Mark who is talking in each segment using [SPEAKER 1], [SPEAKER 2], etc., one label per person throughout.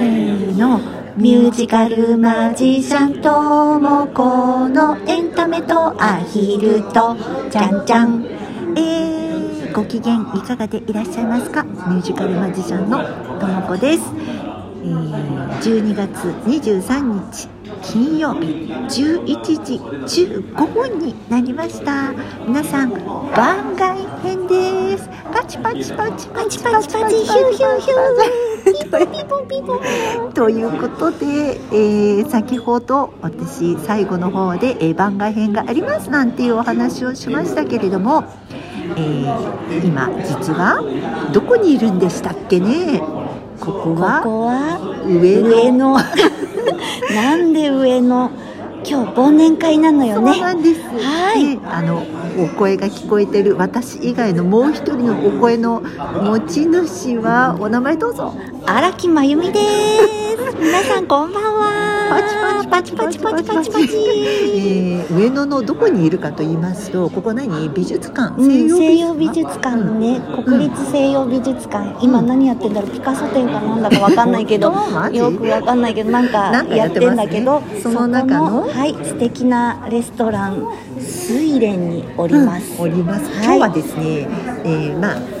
[SPEAKER 1] せーのミュージカルマジシャンともこのエンタメとアヒルとじゃんじゃん。えー、ご機嫌いかがでいらっしゃいますか？ミュージカルマジシャンのともこです、えー、12月23日金曜日11時15分になりました。皆さん番外編です。パチパチパチパチパチパチヒューヒューヒュー ということで、えー、先ほど私最後の方で、えー、番外編がありますなんていうお話をしましたけれども、えー、今実はどこにいるんでしたっけね？ここは
[SPEAKER 2] 上の なんで上の今日忘年会なのよね。
[SPEAKER 1] そうなんです。はい、ね、あのお声が聞こえてる私以外のもう一人のお声の持ち主はお名前どうぞ。
[SPEAKER 2] 荒木真由美です。皆さんこんばんは。
[SPEAKER 1] パチパチパチパチパチパチえー、上野のどこにいるかと言いますとここ何？美術館。
[SPEAKER 2] 西洋,、美術館。ね、うん、国立西洋美術館、うん、今何やってんだろう？ピカソ展かなんだかわかんないけど。よくわかんないけどなんかやってんだけど、ね、
[SPEAKER 1] その中の
[SPEAKER 2] はい素敵なレストラン睡蓮におります、
[SPEAKER 1] うん、おります。今日はですね、はい、えー、まあ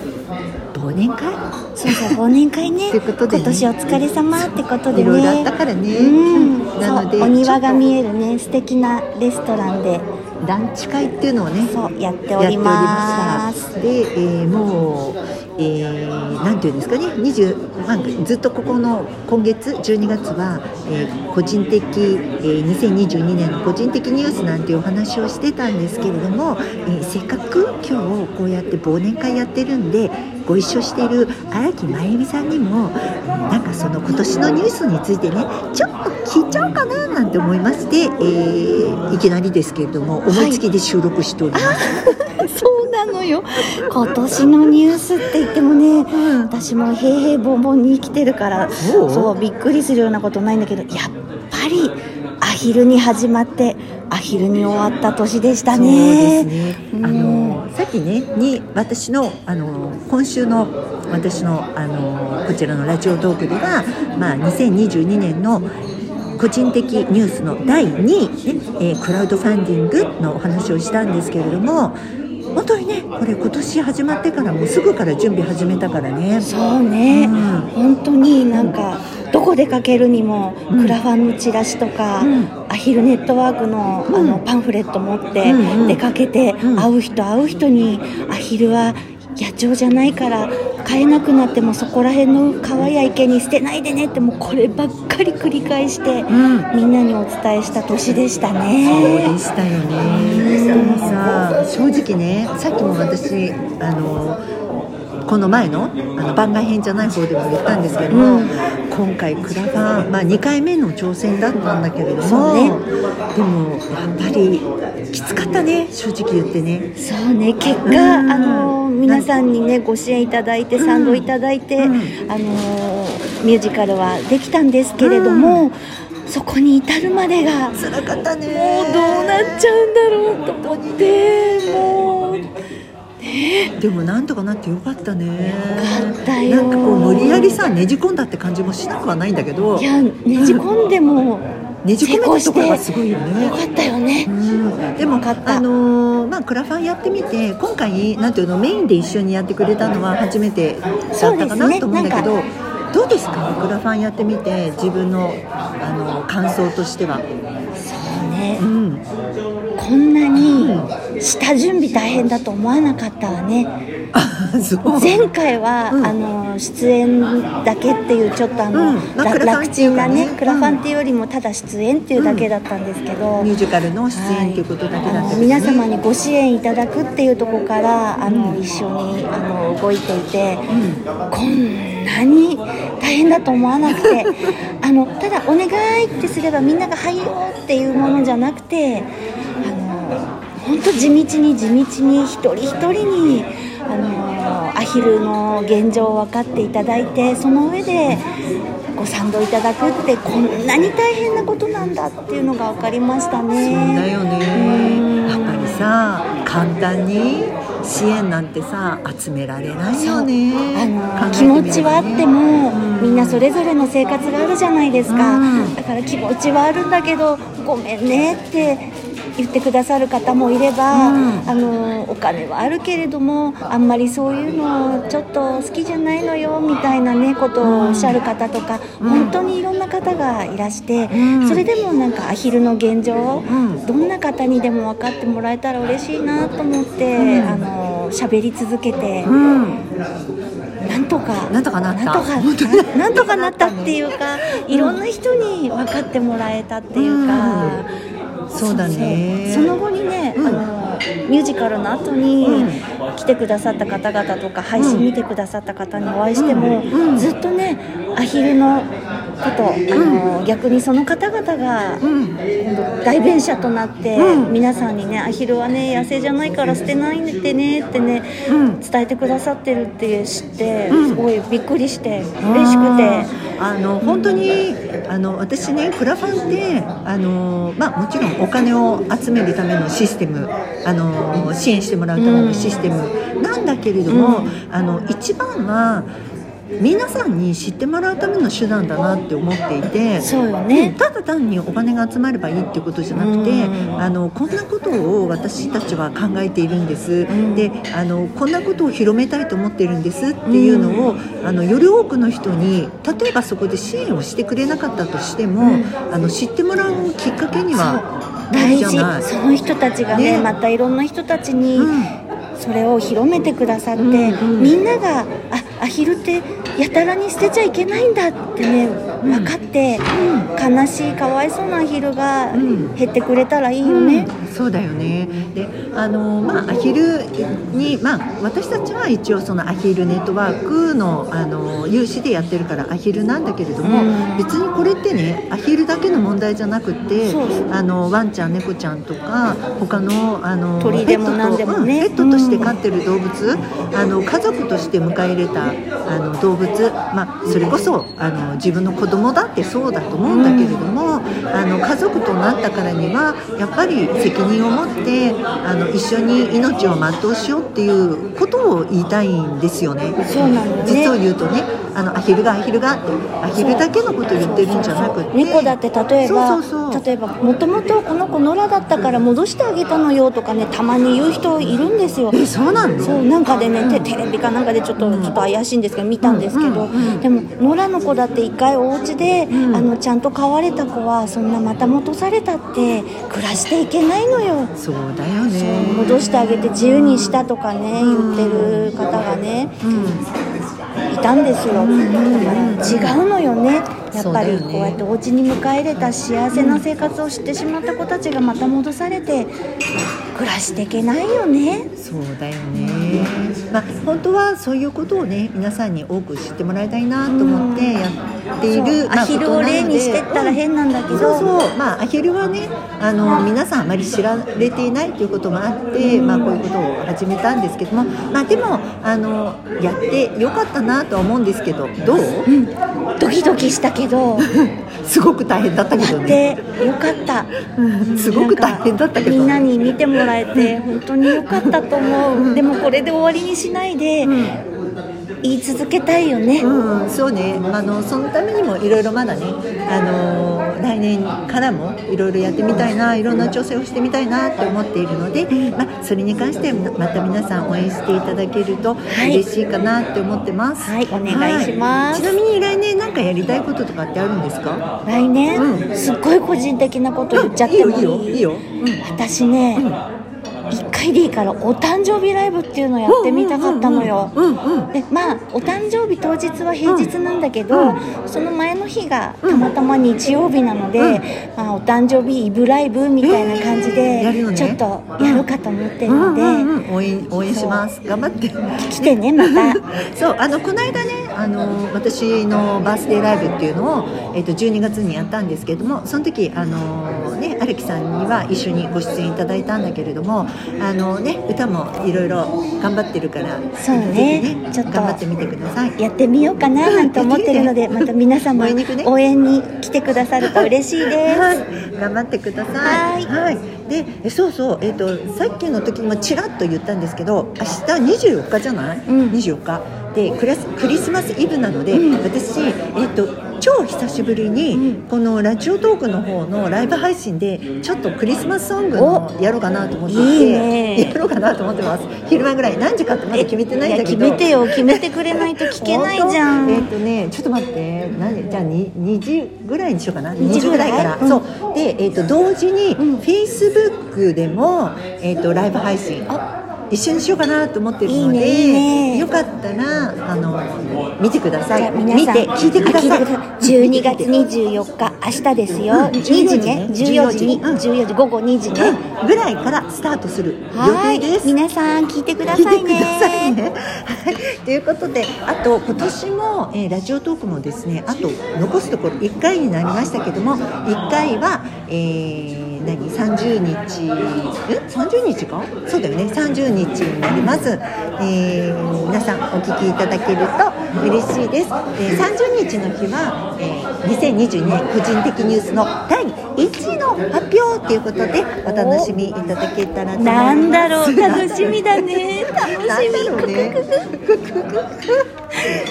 [SPEAKER 1] 忘年会？
[SPEAKER 2] そうそう忘年会ね。ね、今年お疲れ様ってことでね。
[SPEAKER 1] だったからね、う
[SPEAKER 2] ん、なのでお庭が見えるね。素敵なレストランで。
[SPEAKER 1] ランチ会っていうのをね
[SPEAKER 2] そうやっております。
[SPEAKER 1] で、えー、もうえー、なんていうんですかね。20、まあ、ずっとここの今月12月は、えー、個人的、えー、2022年の個人的ニュースなんていうお話をしてたんですけれども、えー、せっかく今日こうやって忘年会やってるんでご一緒している荒木真由美さんにも、えー、なんかその今年のニュースについてねちょっと聞いちゃおうかななんて思いまして、えー、いきなりですけれども思いつきで収録しております。
[SPEAKER 2] はい、そうなのよ。今年のニュースって言ってもね、うん、私も平々凡々に生きてるからそう？びっくりするようなことないんだけどやっぱりアヒルに始まってアヒルに終わった年でしたね。ね。
[SPEAKER 1] あのさっきねに私のあの今週の私のあのこちらのラジオトークでは、まあ、2022年の個人的ニュースの第2位、ねえー、クラウドファンディングのお話をしたんですけれども本当にねこれ今年始まってからもうすぐから準備始めたからね。
[SPEAKER 2] そうね、うん、本当になんかどこ出かけるにもクラファンのチラシとか、うん、アヒルネットワークのあのパンフレット持って出かけて、会う人会う人にアヒルは野鳥じゃないから飼えなくなってもそこら辺の川や池に捨てないでねってもうこればっかり繰り返して、うん、みんなにお伝えした年でした。ね
[SPEAKER 1] そうでしたよね。でもさ正直ねさっきも私あのこの前のあの番外編じゃない方でも言ったんですけども、うん、今回クラファン、まあ、2回目の挑戦だったんだけれども、ね、でもやっぱりきつかったね正直言ってね。
[SPEAKER 2] そうね。結果、うん、あの皆さんにねご支援いただいて賛同いただいて、うん、あのミュージカルはできたんですけれども、そこに至るまでが
[SPEAKER 1] 辛かったね。
[SPEAKER 2] もうどうなっちゃうんだろうと思ってもう。
[SPEAKER 1] でもなんとかなってよかったね。よ
[SPEAKER 2] かったよ。
[SPEAKER 1] なんかこう無理やりさねじ込んだって感じもしなくはないんだけど。
[SPEAKER 2] いやねじ込んでも
[SPEAKER 1] ねじ込めたところがすごいよね。
[SPEAKER 2] よかったよね、う
[SPEAKER 1] ん、でもあのー、まあクラファンやってみて今回なんていうのメインで一緒にやってくれたのは初めてだったかなと思うんだけど、どうですか？クラファンやってみて自分のあの感想としては
[SPEAKER 2] ね、うん、こんなに下準備大変だと思わなかったわね。前回は、うん、あの出演だけっていうちょっとあの、うん。まあ、楽ちんなね、クラファンっていうよりもただ出演っていうだけだったんですけど、
[SPEAKER 1] ミュージカルの出演っていうことだけだった、ね、
[SPEAKER 2] 皆様にご支援いただくっていうところからあの、一緒にあの動いていて、こんなに大変だと思わなくて あのただお願いってすればみんなが入ろうっていうものじゃなくてあの本当地道に地道に一人一人にあのアヒルの現状を分かっていただいてその上でご賛同いただくってこんなに大変なことなんだっていうのが分かりましたね。
[SPEAKER 1] そうだよねやっぱりさ簡単に支援なんてさ集められないよね。
[SPEAKER 2] あの気持ちはあっても、みんなそれぞれの生活があるじゃないですか、
[SPEAKER 1] うん。
[SPEAKER 2] だから気持ちはあるんだけどごめんねって言ってくださる方もいれば、
[SPEAKER 1] うん。
[SPEAKER 2] あのお金はあるけれどもあんまりそういうのちょっと好きじゃないのよみたいなねことをおっしゃる方とか、
[SPEAKER 1] うん。
[SPEAKER 2] 本当にいろんな方がいらして、
[SPEAKER 1] うん。
[SPEAKER 2] それでもなんかアヒルの現状、
[SPEAKER 1] ん。
[SPEAKER 2] どんな方にでも分かってもらえたら嬉しいなと思って、
[SPEAKER 1] うん。
[SPEAKER 2] あの喋り続けて。
[SPEAKER 1] うん。
[SPEAKER 2] なんとか
[SPEAKER 1] なんとかなった。
[SPEAKER 2] なんとかな なんとかなったっていうかいろんな人に分かってもらえたっていうか、
[SPEAKER 1] そうだね。
[SPEAKER 2] その後にね、
[SPEAKER 1] うん。
[SPEAKER 2] あのミュージカルの後に
[SPEAKER 1] うん。
[SPEAKER 2] 来てくださった方々とか配信見てくださった方にお会いしても、
[SPEAKER 1] うん。
[SPEAKER 2] ずっとねアヒルのこと、あの逆にその方々が代弁者となって、
[SPEAKER 1] うん。
[SPEAKER 2] 皆さんにねアヒルはね野生じゃないから捨てないでねってね、
[SPEAKER 1] うん。
[SPEAKER 2] 伝えてくださってるって知って、
[SPEAKER 1] うん。
[SPEAKER 2] すごいびっくりして嬉しくて。
[SPEAKER 1] あの本当にあの私ねクラファンってあの、まあ、もちろんお金を集めるためのシステムあの支援してもらうためのシステムなんだけれども、あの一番は皆さんに知ってもらうための手段だなって思っていて。
[SPEAKER 2] そうよね、
[SPEAKER 1] ただ単にお金が集まればいいっていうことじゃなくて、
[SPEAKER 2] うん
[SPEAKER 1] あのこんなことを私たちは考えているんです、
[SPEAKER 2] ん
[SPEAKER 1] であのこんなことを広めたいと思ってるんですっていうのを、あのより多くの人に例えばそこで支援をしてくれなかったとしても、
[SPEAKER 2] うん。
[SPEAKER 1] あの知ってもらうきっかけには
[SPEAKER 2] 大事。その人たちがね
[SPEAKER 1] ね。
[SPEAKER 2] またいろんな人たちに
[SPEAKER 1] うん。
[SPEAKER 2] それを広めてくださって、みんながヒルってやたらに捨てちゃいけないんだってね分かって、悲しいかわいそうなアヒルが
[SPEAKER 1] うん。
[SPEAKER 2] 減ってくれたらいいよね。
[SPEAKER 1] うんそうだよね。であの、まあ、アヒルに、まあ、私たちは一応そのアヒルネットワークのあの有志でやってるからアヒルなんだけれども、
[SPEAKER 2] うん。
[SPEAKER 1] 別にこれってねアヒルだけの問題じゃなくってあのワンちゃん猫ちゃんとか他のあの
[SPEAKER 2] 鳥でも
[SPEAKER 1] ペットと
[SPEAKER 2] 何でもね。
[SPEAKER 1] うんペットとして飼ってる動物、あの家族として迎え入れたあの動物、まあ、それこそあの自分の子供だってそうだと思うんだけれども、あの家族となったからにはやっぱり責任を持ってあの一緒に命を全うしようっていうことを言いたいんですよね。
[SPEAKER 2] ね
[SPEAKER 1] 実を言うとねあのアヒルがアヒルがってアヒルだけのことを言ってるんじゃなくて。
[SPEAKER 2] 猫だって例えば例えばもともとこの子野良だったから戻してあげたのよとかねたまに言う人いるんですよ。
[SPEAKER 1] えそうなの？
[SPEAKER 2] そうなんかでねテテレビかなんかでちょっと、
[SPEAKER 1] うん。
[SPEAKER 2] ちょっと怪しいんですけど見たんですけど、
[SPEAKER 1] うんうんうん
[SPEAKER 2] でも野良の子だって一回お家で、
[SPEAKER 1] ん。
[SPEAKER 2] あのちゃんと飼われた子はそんなまた戻されたって暮らしていけないのよ。
[SPEAKER 1] そうだよね。
[SPEAKER 2] 戻してあげて自由にしたとかね言ってる方がねいたんですよ、だから違うのよね。やっぱりこうやってお家に迎え入れた幸せな生活を知ってしまった子たちがまた戻されて暮らしていけないよね。
[SPEAKER 1] そうだよね、まあ、本当はそういうことをね皆さんに多く知ってもらいたいなと思ってやっている、
[SPEAKER 2] アヒルを例にしてったら変なんだけど、
[SPEAKER 1] そうそう。まあアヒルはねあの皆さんあまり知られていないということもあって、まあ、こういうことを始めたんですけども、まあ、でもあのやってよかったなとは思うんですけどどう、
[SPEAKER 2] ドキドキしたけど。
[SPEAKER 1] すごく大変だったけど
[SPEAKER 2] やっ
[SPEAKER 1] ね。
[SPEAKER 2] てよかった。
[SPEAKER 1] すごく大変だったけど。
[SPEAKER 2] みんなに見てもらえて本当によかったと思う。でもこれで終わりにしないで言い続けたいよね、
[SPEAKER 1] うん、そうね、あのそのためにもいろいろまだね、あの来年からもいろいろやってみたいな、いろんな挑戦をしてみたいなって思っているので、まあ、それに関してはまた皆さん応援していただけると
[SPEAKER 2] い。
[SPEAKER 1] 嬉しいかなって思ってます。
[SPEAKER 2] はいお願いします。
[SPEAKER 1] はい。ちなみに来年なんかやりたいこととかってあるんですか？
[SPEAKER 2] 来年、
[SPEAKER 1] うん。
[SPEAKER 2] すっごい個人的なこと言っちゃってもいい？
[SPEAKER 1] いいよいいよいいよ。
[SPEAKER 2] 私ね、一回でいいからお誕生日ライブっていうのをやってみたかったのよ、
[SPEAKER 1] うんうんうん
[SPEAKER 2] でまあお誕生日当日は平日なんだけど、
[SPEAKER 1] うん。
[SPEAKER 2] その前の日がたまたま日曜日なので、まあ、お誕生日イブライブみたいな感じでちょっとやろうかと思ってるので、
[SPEAKER 1] 応援します。頑張って。
[SPEAKER 2] 来てねまた。
[SPEAKER 1] そうあのこの間ねあの私のバースデーライブっていうのを、えっと12月にやったんですけれどもその時あのね荒木さんには一緒にご出演いただいたんだけれどもあのね歌もいろいろ頑張ってるから
[SPEAKER 2] そうね。
[SPEAKER 1] ね
[SPEAKER 2] ちょっと
[SPEAKER 1] 頑張ってみてください。
[SPEAKER 2] やってみようかななんて思ってるのでまた皆様
[SPEAKER 1] 応援に行くね。
[SPEAKER 2] 応援に来てくださると嬉しいです。
[SPEAKER 1] はい、頑張ってください。
[SPEAKER 2] はい。
[SPEAKER 1] はい、でえそうそう、えー、とさっきの時もちらっと言ったんですけど明日24日じゃない、
[SPEAKER 2] うん。
[SPEAKER 1] 24日でクラスクリスマスイブなので、私、えー、と超久しぶりに、このラジオトークの方のライブ配信でちょっとクリスマスソングのやろうかなと思っていてやろうかなと思ってます。昼間ぐらい何時かってまだ決めてないんだけど。
[SPEAKER 2] 決めてよ。決めてくれないと聞けないじゃん。
[SPEAKER 1] えっ、とねちょっと待って。何じゃあ 2, 2時ぐらいにしようかな。2
[SPEAKER 2] 2時
[SPEAKER 1] 時ぐらいから、
[SPEAKER 2] うん。
[SPEAKER 1] そう。で、えっと同時に
[SPEAKER 2] ん。
[SPEAKER 1] Facebook でも、えっとライブ配信一緒にしようかなと思ってるので
[SPEAKER 2] いいねいいね。
[SPEAKER 1] よかったらあの見てください。見て聞いてください
[SPEAKER 2] 12月24日明日ですよ、
[SPEAKER 1] うん
[SPEAKER 2] 2時ね
[SPEAKER 1] ？14
[SPEAKER 2] 14時に？
[SPEAKER 1] うん。
[SPEAKER 2] 14時午後2時ね、
[SPEAKER 1] うんぐらいからスタートする
[SPEAKER 2] はい
[SPEAKER 1] 予定です。
[SPEAKER 2] 皆さん聞いてくだ
[SPEAKER 1] 聞
[SPEAKER 2] さいね。
[SPEAKER 1] ということであと今年も、えーラジオトークもですねあと残すところ1回になりましたけども1回は、えー何？30日。え？30日か？そうだよね。30日になります、えー皆さんお聞きいただけると嬉しいです、えー30日の日は、えー2022年個人的ニュースの第1位の発表ということでお楽しみいただけたらと思います。
[SPEAKER 2] なんだろう楽しみだね。楽しみ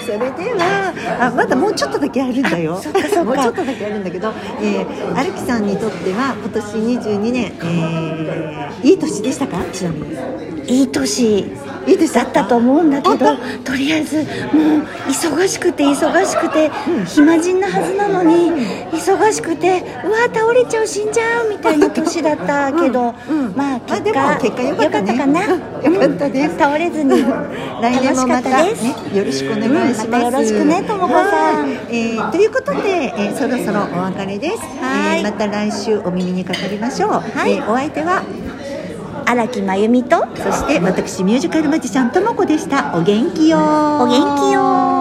[SPEAKER 1] それではあまだもうちょっとだけあるんだよ。
[SPEAKER 2] そっかそっか。
[SPEAKER 1] もうちょっとだけあるんだけど、えー、アルキさんにとっては今年22年、えーいい年でしたか？ちなみに。
[SPEAKER 2] いい年。
[SPEAKER 1] いい年
[SPEAKER 2] だった？と思うんだけど
[SPEAKER 1] 本
[SPEAKER 2] とりあえずもう忙しくて忙しくて、暇人なはずなのに忙しくてうわ倒れちゃう死んじゃうみたいな年だったけど、
[SPEAKER 1] うん。うん。
[SPEAKER 2] まあ
[SPEAKER 1] まあ
[SPEAKER 2] 結果,、
[SPEAKER 1] でも結果良かったね。
[SPEAKER 2] かな、
[SPEAKER 1] よかったです。
[SPEAKER 2] うん倒れずに
[SPEAKER 1] 来年もま
[SPEAKER 2] た
[SPEAKER 1] ねよろしくお願いします、
[SPEAKER 2] うんまたよろしくねともこさん。
[SPEAKER 1] はい。えーということで、えーそろそろお別れです、
[SPEAKER 2] はい。
[SPEAKER 1] えーまた来週お耳にかかりましょう、
[SPEAKER 2] はい。
[SPEAKER 1] えーお相手は
[SPEAKER 2] 荒木真由美と
[SPEAKER 1] そして私ミュージカルマジシャンともこでした。お元気よ
[SPEAKER 2] お元気よ